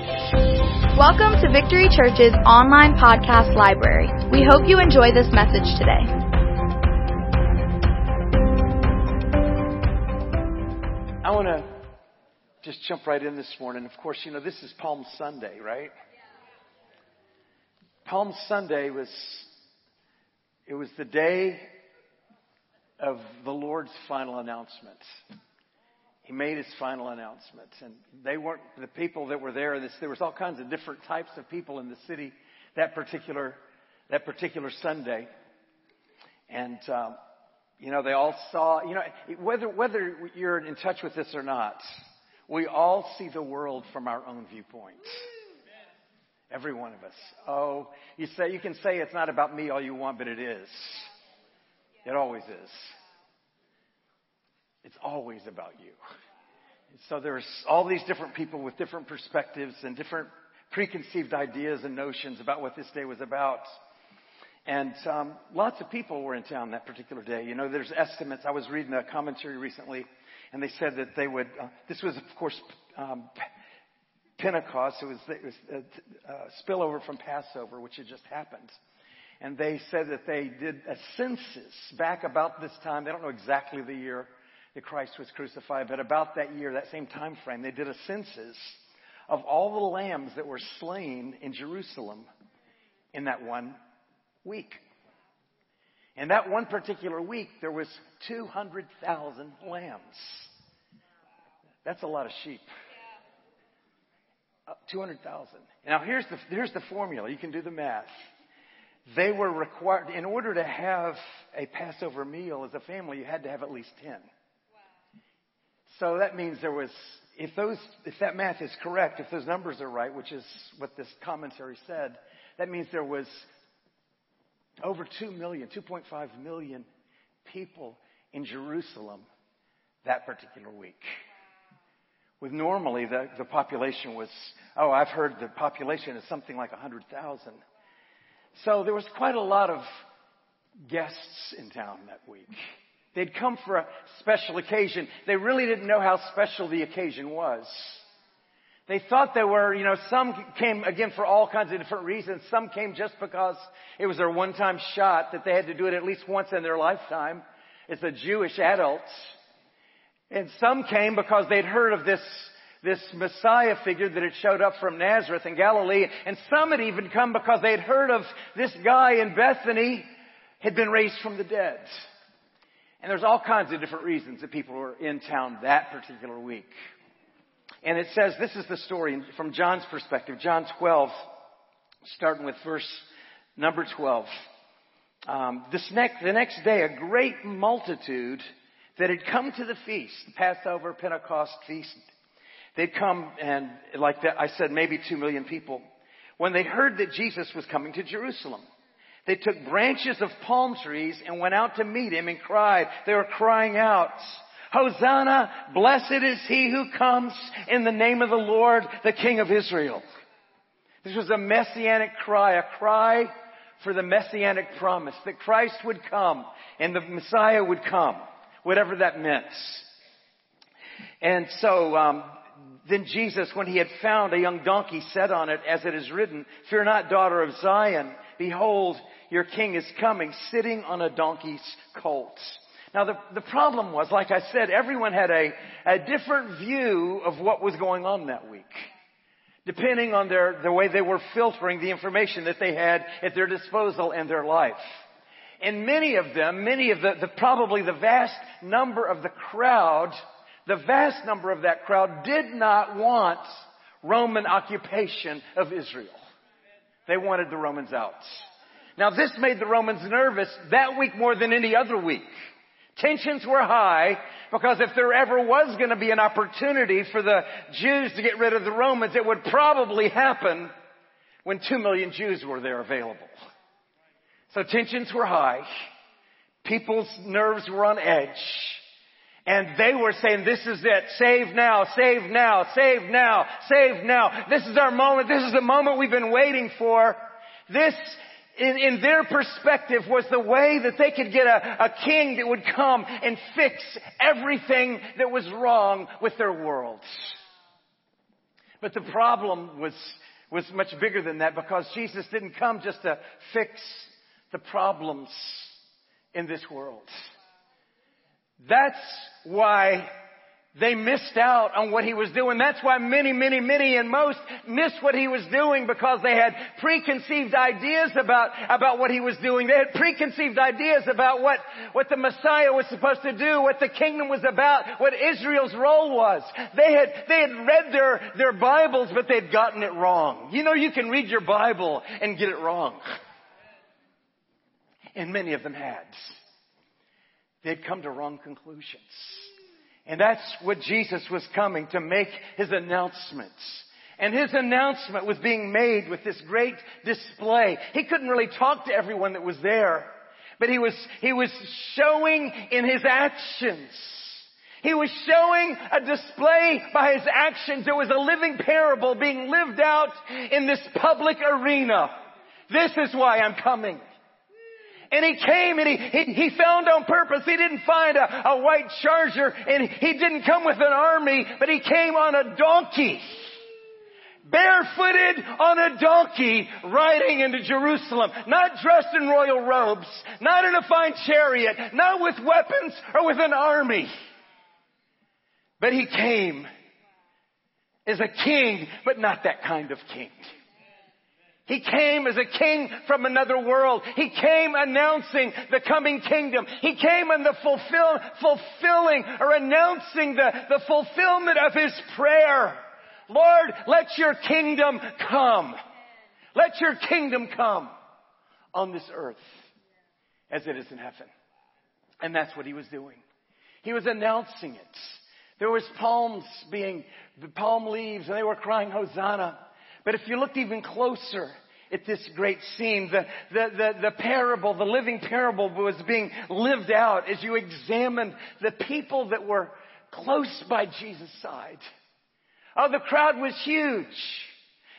Welcome to Victory Church's online podcast library. We hope you enjoy this message today. I want to just jump right in this morning. Of course, you know, this is Palm Sunday, right? Palm Sunday was, it was the day of the Lord's final announcement. He made his final announcement. And they weren't, the people that were there, this, there was all kinds of different types of people in the city that particular, that particular Sunday. And, um, you know, they all saw, you know, whether, whether you're in touch with this or not, we all see the world from our own viewpoint. Every one of us. Oh, you say, you can say it's not about me all you want, but it is. It always is. It's always about you. So there's all these different people with different perspectives and different preconceived ideas and notions about what this day was about. And um, lots of people were in town that particular day. You know, there's estimates. I was reading a commentary recently, and they said that they would. Uh, this was, of course, um, Pentecost. It was, it was a, a spillover from Passover, which had just happened. And they said that they did a census back about this time. They don't know exactly the year that Christ was crucified, but about that year, that same time frame, they did a census of all the lambs that were slain in Jerusalem in that one week. And that one particular week, there was 200,000 lambs. That's a lot of sheep. Uh, 200,000. Now here's the, here's the formula. You can do the math. They were required, in order to have a Passover meal as a family, you had to have at least 10. So that means there was, if those, if that math is correct, if those numbers are right, which is what this commentary said, that means there was over 2 million, 2.5 million people in Jerusalem that particular week. With normally the, the population was, oh, I've heard the population is something like 100,000. So there was quite a lot of guests in town that week. They'd come for a special occasion. They really didn't know how special the occasion was. They thought they were, you know, some came again for all kinds of different reasons. Some came just because it was their one-time shot that they had to do it at least once in their lifetime as a Jewish adult. And some came because they'd heard of this, this Messiah figure that had showed up from Nazareth in Galilee. And some had even come because they'd heard of this guy in Bethany had been raised from the dead. And there's all kinds of different reasons that people were in town that particular week. And it says, this is the story from John's perspective, John 12, starting with verse number 12. Um, this next, the next day, a great multitude that had come to the feast, the Passover Pentecost feast, they'd come and, like that, I said, maybe two million people, when they heard that Jesus was coming to Jerusalem. They took branches of palm trees and went out to meet him and cried. They were crying out, Hosanna, blessed is he who comes in the name of the Lord, the King of Israel. This was a messianic cry, a cry for the messianic promise that Christ would come and the Messiah would come, whatever that meant. And so, um, then Jesus, when he had found a young donkey, set on it, as it is written, Fear not, daughter of Zion. Behold, your king is coming, sitting on a donkey's colt. Now the, the problem was, like I said, everyone had a, a different view of what was going on that week. Depending on their, the way they were filtering the information that they had at their disposal in their life. And many of them, many of the, the probably the vast number of the crowd, the vast number of that crowd did not want Roman occupation of Israel. They wanted the Romans out. Now this made the Romans nervous that week more than any other week. Tensions were high because if there ever was going to be an opportunity for the Jews to get rid of the Romans, it would probably happen when two million Jews were there available. So tensions were high. People's nerves were on edge. And they were saying, this is it. Save now, save now, save now, save now. This is our moment. This is the moment we've been waiting for. This, in, in their perspective, was the way that they could get a, a king that would come and fix everything that was wrong with their worlds. But the problem was, was much bigger than that because Jesus didn't come just to fix the problems in this world. That's why they missed out on what he was doing. That's why many, many, many and most missed what he was doing because they had preconceived ideas about, about what he was doing. They had preconceived ideas about what, what the Messiah was supposed to do, what the kingdom was about, what Israel's role was. They had, they had read their, their Bibles, but they'd gotten it wrong. You know, you can read your Bible and get it wrong. And many of them had. They'd come to wrong conclusions. And that's what Jesus was coming to make his announcements. And his announcement was being made with this great display. He couldn't really talk to everyone that was there, but he was, he was showing in his actions. He was showing a display by his actions. It was a living parable being lived out in this public arena. This is why I'm coming. And he came and he, he, he found on purpose. He didn't find a, a white charger and he didn't come with an army, but he came on a donkey. Barefooted on a donkey riding into Jerusalem. Not dressed in royal robes. Not in a fine chariot. Not with weapons or with an army. But he came as a king, but not that kind of king. He came as a king from another world. He came announcing the coming kingdom. He came in the fulfill, fulfilling or announcing the, the fulfillment of his prayer. Lord, let your kingdom come. Let your kingdom come on this earth as it is in heaven. And that's what he was doing. He was announcing it. There was palms being, the palm leaves, and they were crying, Hosanna. But if you looked even closer at this great scene, the, the, the, the, parable, the living parable was being lived out as you examined the people that were close by Jesus' side. Oh, the crowd was huge.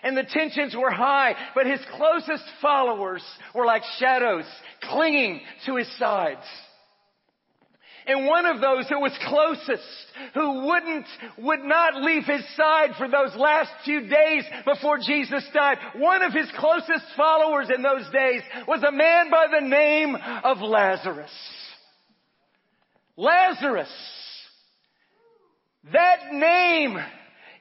And the tensions were high, but his closest followers were like shadows clinging to his sides. And one of those who was closest, who wouldn't, would not leave his side for those last few days before Jesus died, one of his closest followers in those days was a man by the name of Lazarus. Lazarus. That name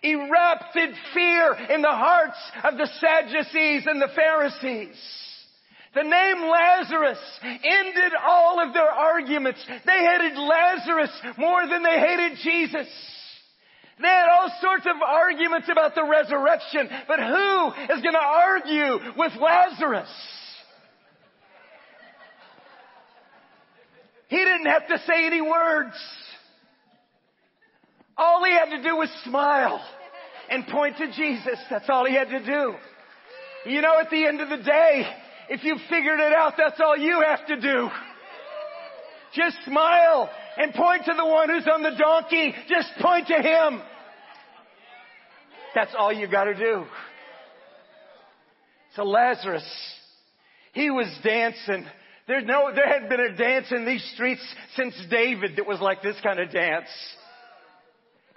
erupted fear in the hearts of the Sadducees and the Pharisees. The name Lazarus ended all of their arguments. They hated Lazarus more than they hated Jesus. They had all sorts of arguments about the resurrection, but who is going to argue with Lazarus? He didn't have to say any words. All he had to do was smile and point to Jesus. That's all he had to do. You know, at the end of the day, if you've figured it out, that's all you have to do. Just smile and point to the one who's on the donkey. Just point to him. That's all you gotta do. So Lazarus, he was dancing. There's no, there had been a dance in these streets since David that was like this kind of dance.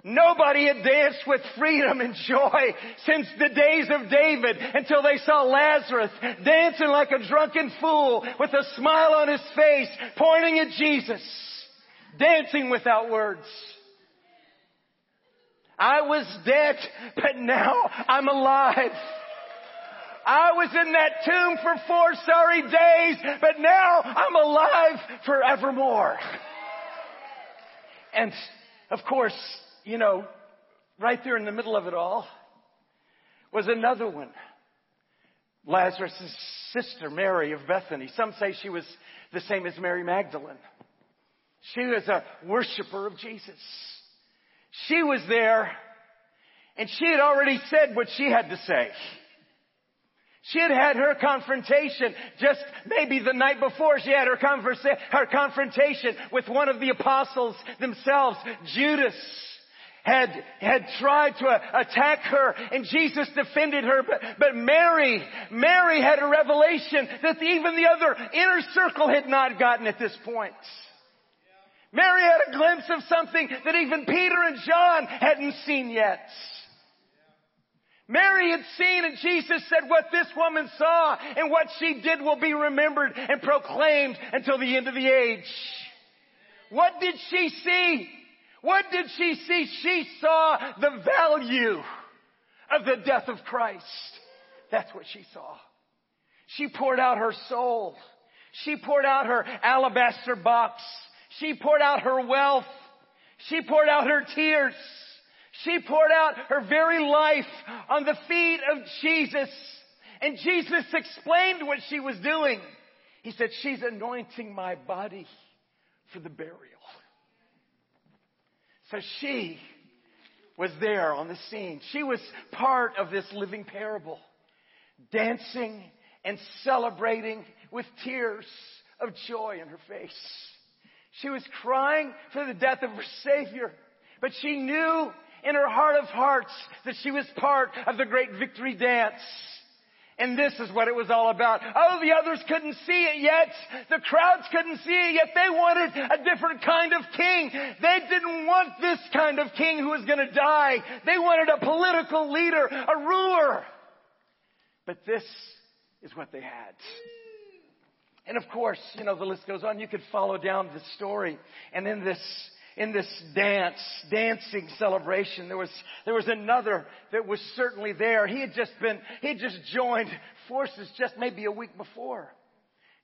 Nobody had danced with freedom and joy since the days of David until they saw Lazarus dancing like a drunken fool with a smile on his face, pointing at Jesus, dancing without words. I was dead, but now I'm alive. I was in that tomb for four sorry days, but now I'm alive forevermore. And of course, you know, right there in the middle of it all was another one. Lazarus' sister, Mary of Bethany. Some say she was the same as Mary Magdalene. She was a worshiper of Jesus. She was there and she had already said what she had to say. She had had her confrontation just maybe the night before. She had her, conversa- her confrontation with one of the apostles themselves, Judas had, had tried to uh, attack her and Jesus defended her. But, but Mary, Mary had a revelation that even the other inner circle had not gotten at this point. Mary had a glimpse of something that even Peter and John hadn't seen yet. Mary had seen and Jesus said what this woman saw and what she did will be remembered and proclaimed until the end of the age. What did she see? What did she see? She saw the value of the death of Christ. That's what she saw. She poured out her soul. She poured out her alabaster box. She poured out her wealth. She poured out her tears. She poured out her very life on the feet of Jesus. And Jesus explained what she was doing. He said, she's anointing my body for the burial. So she was there on the scene. She was part of this living parable, dancing and celebrating with tears of joy in her face. She was crying for the death of her Savior, but she knew in her heart of hearts that she was part of the great victory dance. And this is what it was all about. Oh, the others couldn't see it yet. The crowds couldn't see it yet. They wanted a different kind of king. They didn't want this kind of king who was going to die. They wanted a political leader, a ruler. But this is what they had. And of course, you know, the list goes on. You could follow down the story. And in this, in this dance, dancing celebration, there was, there was another that was certainly there. He had just been, he had just joined forces just maybe a week before.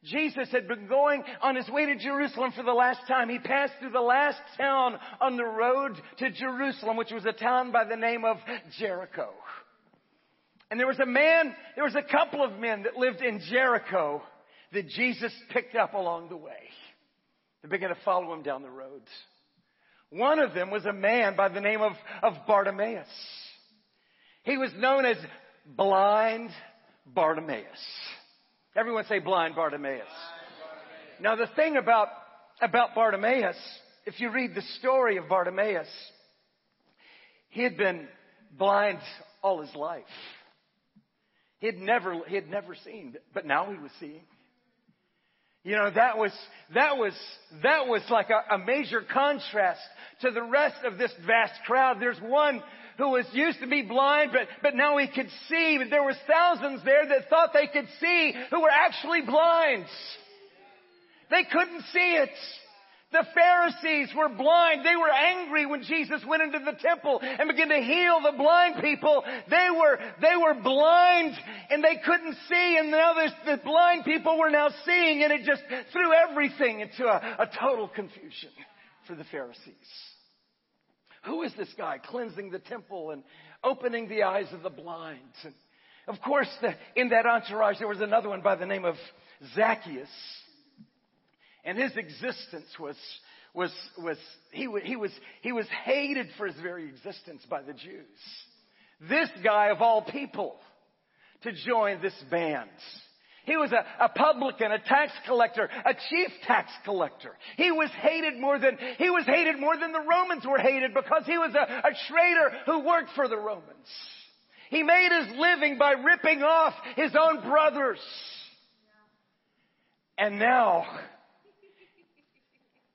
Jesus had been going on his way to Jerusalem for the last time. He passed through the last town on the road to Jerusalem, which was a town by the name of Jericho. And there was a man, there was a couple of men that lived in Jericho that Jesus picked up along the way. They began to follow him down the roads. One of them was a man by the name of, of Bartimaeus. He was known as blind Bartimaeus. Everyone say blind Bartimaeus. Now the thing about, about Bartimaeus, if you read the story of Bartimaeus, he had been blind all his life. He had never, he had never seen, but now he was seeing. You know, that was, that was, that was like a, a, major contrast to the rest of this vast crowd. There's one who was used to be blind, but, but now he could see. But there was thousands there that thought they could see who were actually blind. They couldn't see it. The Pharisees were blind. They were angry when Jesus went into the temple and began to heal the blind people. They were, they were blind and they couldn't see and now the blind people were now seeing and it just threw everything into a, a total confusion for the Pharisees. Who is this guy cleansing the temple and opening the eyes of the blind? And of course, the, in that entourage, there was another one by the name of Zacchaeus. And his existence was, was, was, he, he was, he was hated for his very existence by the Jews. This guy of all people to join this band. He was a, a, publican, a tax collector, a chief tax collector. He was hated more than, he was hated more than the Romans were hated because he was a, a traitor who worked for the Romans. He made his living by ripping off his own brothers. And now,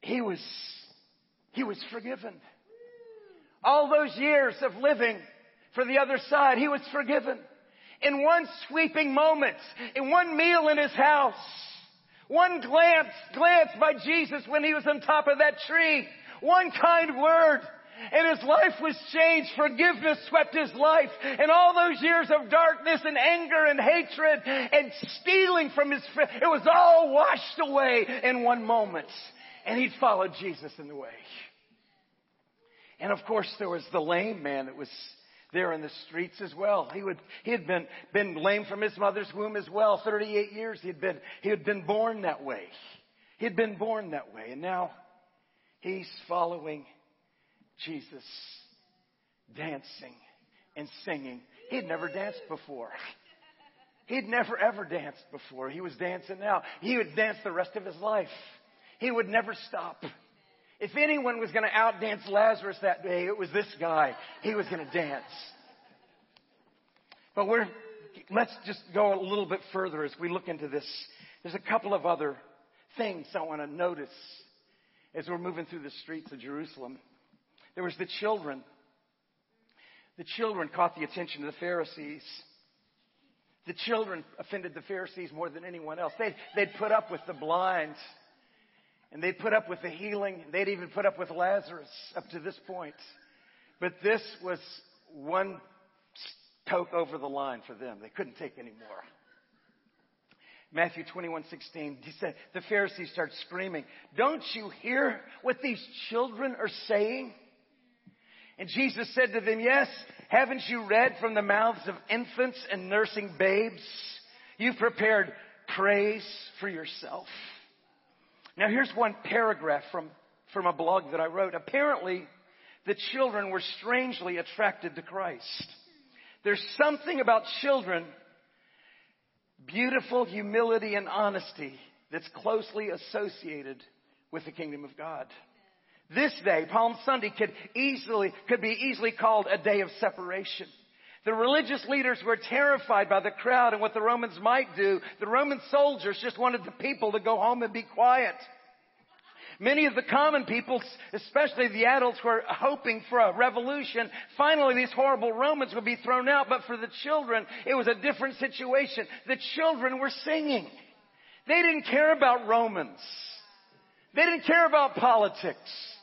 he was, he was forgiven. All those years of living for the other side, he was forgiven. In one sweeping moment, in one meal in his house, one glance, glance by Jesus when he was on top of that tree, one kind word, and his life was changed. Forgiveness swept his life. And all those years of darkness and anger and hatred and stealing from his friend, it was all washed away in one moment and he'd followed Jesus in the way. And of course, there was the lame man that was there in the streets as well. He would, he had been, been lame from his mother's womb as well. 38 years he had been, he had been born that way. He had been born that way. And now he's following Jesus, dancing and singing. He had never danced before. He'd never ever danced before. He was dancing now. He would dance the rest of his life. He would never stop. If anyone was going to outdance Lazarus that day, it was this guy. He was going to dance. But we're, let's just go a little bit further as we look into this. There's a couple of other things I want to notice as we're moving through the streets of Jerusalem. There was the children. The children caught the attention of the Pharisees. The children offended the Pharisees more than anyone else. They, they'd put up with the blind, and they'd put up with the healing. They'd even put up with Lazarus up to this point. But this was one poke over the line for them. They couldn't take any more. Matthew 21, 16, he said, the Pharisees start screaming, don't you hear what these children are saying? And Jesus said to them, yes, haven't you read from the mouths of infants and nursing babes? You've prepared praise for yourself. Now here's one paragraph from, from a blog that I wrote. Apparently, the children were strangely attracted to Christ. There's something about children, beautiful humility and honesty that's closely associated with the kingdom of God. This day, Palm Sunday, could easily, could be easily called a day of separation. The religious leaders were terrified by the crowd and what the Romans might do. The Roman soldiers just wanted the people to go home and be quiet. Many of the common people, especially the adults, were hoping for a revolution. Finally, these horrible Romans would be thrown out, but for the children, it was a different situation. The children were singing. They didn't care about Romans. They didn't care about politics.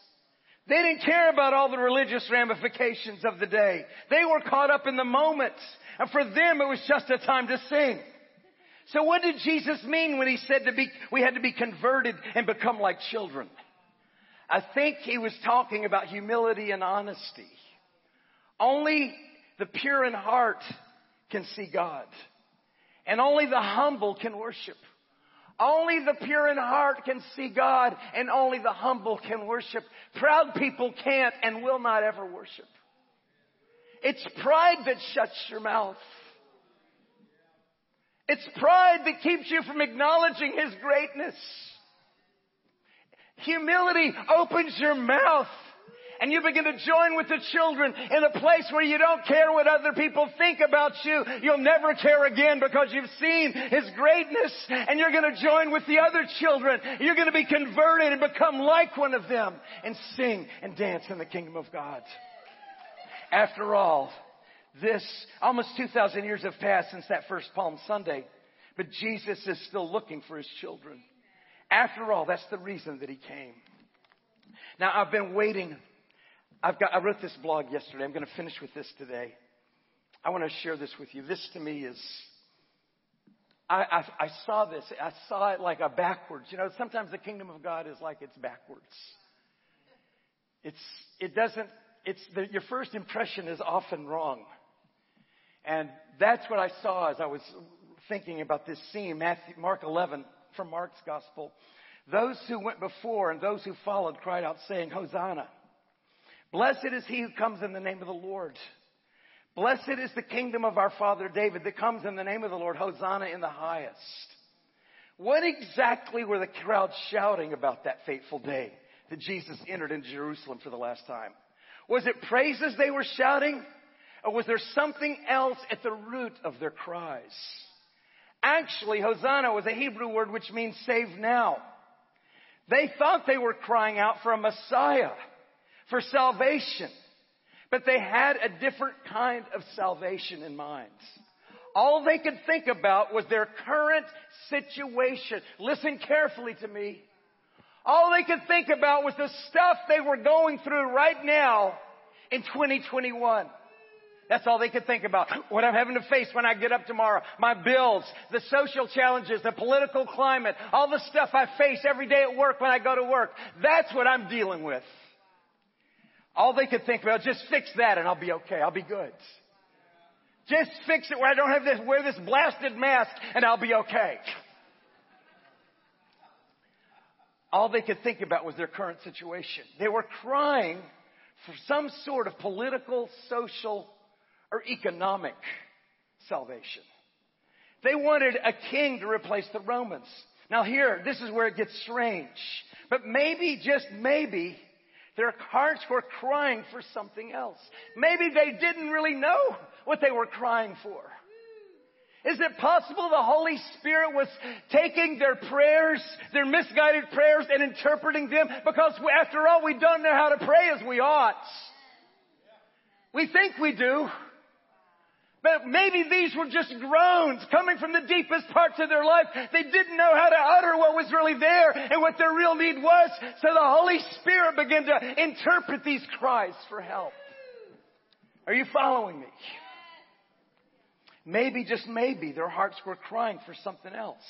They didn't care about all the religious ramifications of the day. They were caught up in the moment. And for them, it was just a time to sing. So what did Jesus mean when he said to be, we had to be converted and become like children? I think he was talking about humility and honesty. Only the pure in heart can see God. And only the humble can worship. Only the pure in heart can see God and only the humble can worship. Proud people can't and will not ever worship. It's pride that shuts your mouth. It's pride that keeps you from acknowledging His greatness. Humility opens your mouth and you begin to join with the children in a place where you don't care what other people think about you. You'll never care again because you've seen His greatness and you're going to join with the other children. You're going to be converted and become like one of them and sing and dance in the kingdom of God. After all, this, almost 2,000 years have passed since that first Palm Sunday, but Jesus is still looking for his children. After all, that's the reason that he came. Now, I've been waiting. I've got, I wrote this blog yesterday. I'm going to finish with this today. I want to share this with you. This to me is, I, I, I saw this. I saw it like a backwards. You know, sometimes the kingdom of God is like it's backwards. It's, it doesn't, it's the, your first impression is often wrong. And that's what I saw as I was thinking about this scene, Matthew, Mark 11 from Mark's gospel. Those who went before and those who followed cried out saying, Hosanna. Blessed is he who comes in the name of the Lord. Blessed is the kingdom of our father David that comes in the name of the Lord. Hosanna in the highest. What exactly were the crowd shouting about that fateful day that Jesus entered into Jerusalem for the last time? Was it praises they were shouting? Or was there something else at the root of their cries? Actually, Hosanna was a Hebrew word which means save now. They thought they were crying out for a Messiah, for salvation. But they had a different kind of salvation in mind. All they could think about was their current situation. Listen carefully to me. All they could think about was the stuff they were going through right now in 2021. That's all they could think about. What I'm having to face when I get up tomorrow. My bills, the social challenges, the political climate, all the stuff I face every day at work when I go to work. That's what I'm dealing with. All they could think about, just fix that and I'll be okay. I'll be good. Just fix it where I don't have to wear this blasted mask and I'll be okay. All they could think about was their current situation. They were crying for some sort of political, social, or economic salvation. They wanted a king to replace the Romans. Now here, this is where it gets strange. But maybe, just maybe, their hearts were crying for something else. Maybe they didn't really know what they were crying for. Is it possible the Holy Spirit was taking their prayers, their misguided prayers, and interpreting them? Because after all, we don't know how to pray as we ought. We think we do. But maybe these were just groans coming from the deepest parts of their life. They didn't know how to utter what was really there and what their real need was. So the Holy Spirit began to interpret these cries for help. Are you following me? Maybe, just maybe, their hearts were crying for something else.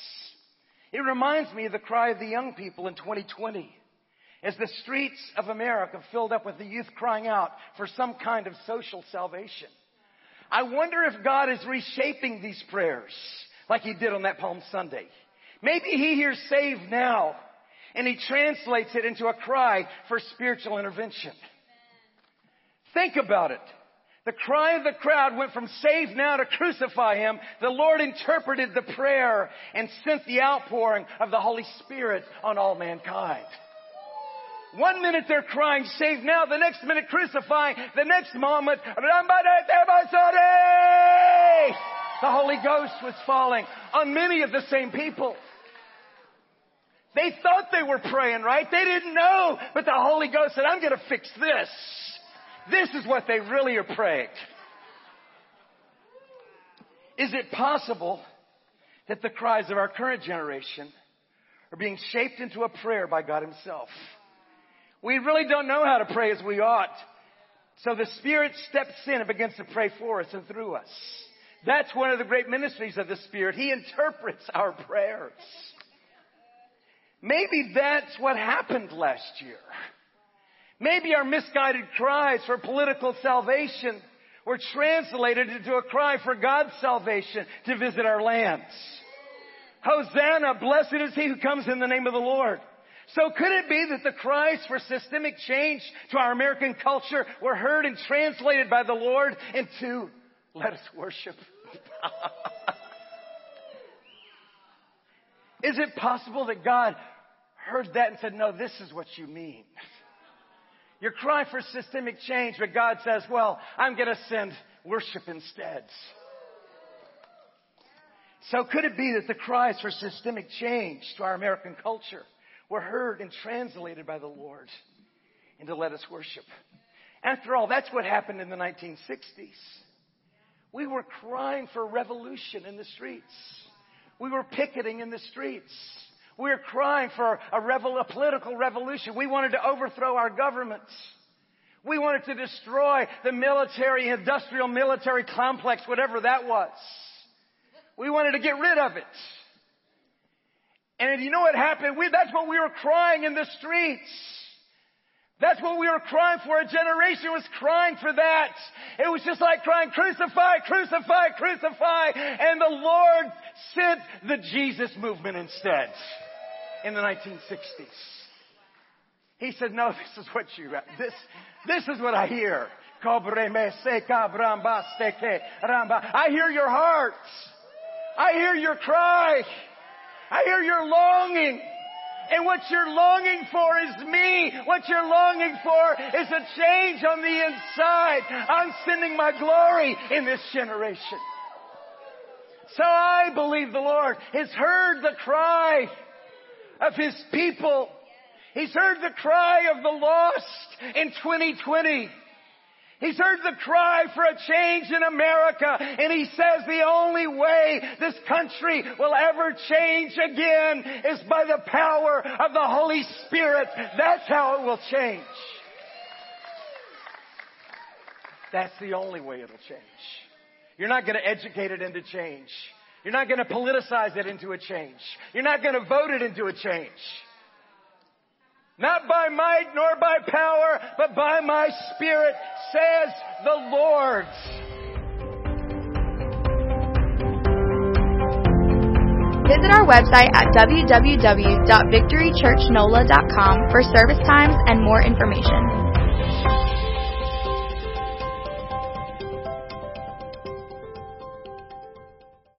It reminds me of the cry of the young people in 2020 as the streets of America filled up with the youth crying out for some kind of social salvation. I wonder if God is reshaping these prayers like He did on that Palm Sunday. Maybe He hears save now and He translates it into a cry for spiritual intervention. Think about it. The cry of the crowd went from save now to crucify him. The Lord interpreted the prayer and sent the outpouring of the Holy Spirit on all mankind. One minute they're crying, save now. The next minute crucify. The next moment, the Holy Ghost was falling on many of the same people. They thought they were praying, right? They didn't know. But the Holy Ghost said, I'm going to fix this. This is what they really are praying. Is it possible that the cries of our current generation are being shaped into a prayer by God Himself? We really don't know how to pray as we ought. So the Spirit steps in and begins to pray for us and through us. That's one of the great ministries of the Spirit. He interprets our prayers. Maybe that's what happened last year. Maybe our misguided cries for political salvation were translated into a cry for God's salvation to visit our lands. Hosanna, blessed is he who comes in the name of the Lord. So could it be that the cries for systemic change to our American culture were heard and translated by the Lord into let us worship? is it possible that God heard that and said, no, this is what you mean? You're crying for systemic change, but God says, well, I'm going to send worship instead. So could it be that the cries for systemic change to our American culture were heard and translated by the Lord and to let us worship. After all, that's what happened in the 1960s. We were crying for revolution in the streets. We were picketing in the streets. We were crying for a, revel- a political revolution. We wanted to overthrow our governments. We wanted to destroy the military, industrial military complex, whatever that was. We wanted to get rid of it. And you know what happened? We, that's what we were crying in the streets. That's what we were crying for. A generation was crying for that. It was just like crying, crucify, crucify, crucify. And the Lord sent the Jesus movement instead in the 1960s. He said, no, this is what you, this, this is what I hear. I hear your hearts. I hear your cry. I hear you're longing. And what you're longing for is me. What you're longing for is a change on the inside. I'm sending my glory in this generation. So I believe the Lord has heard the cry of His people. He's heard the cry of the lost in 2020. He's heard the cry for a change in America and he says the only way this country will ever change again is by the power of the Holy Spirit. That's how it will change. That's the only way it'll change. You're not going to educate it into change. You're not going to politicize it into a change. You're not going to vote it into a change. Not by might nor by power, but by my spirit, says the Lord. Visit our website at www.victorychurchnola.com for service times and more information.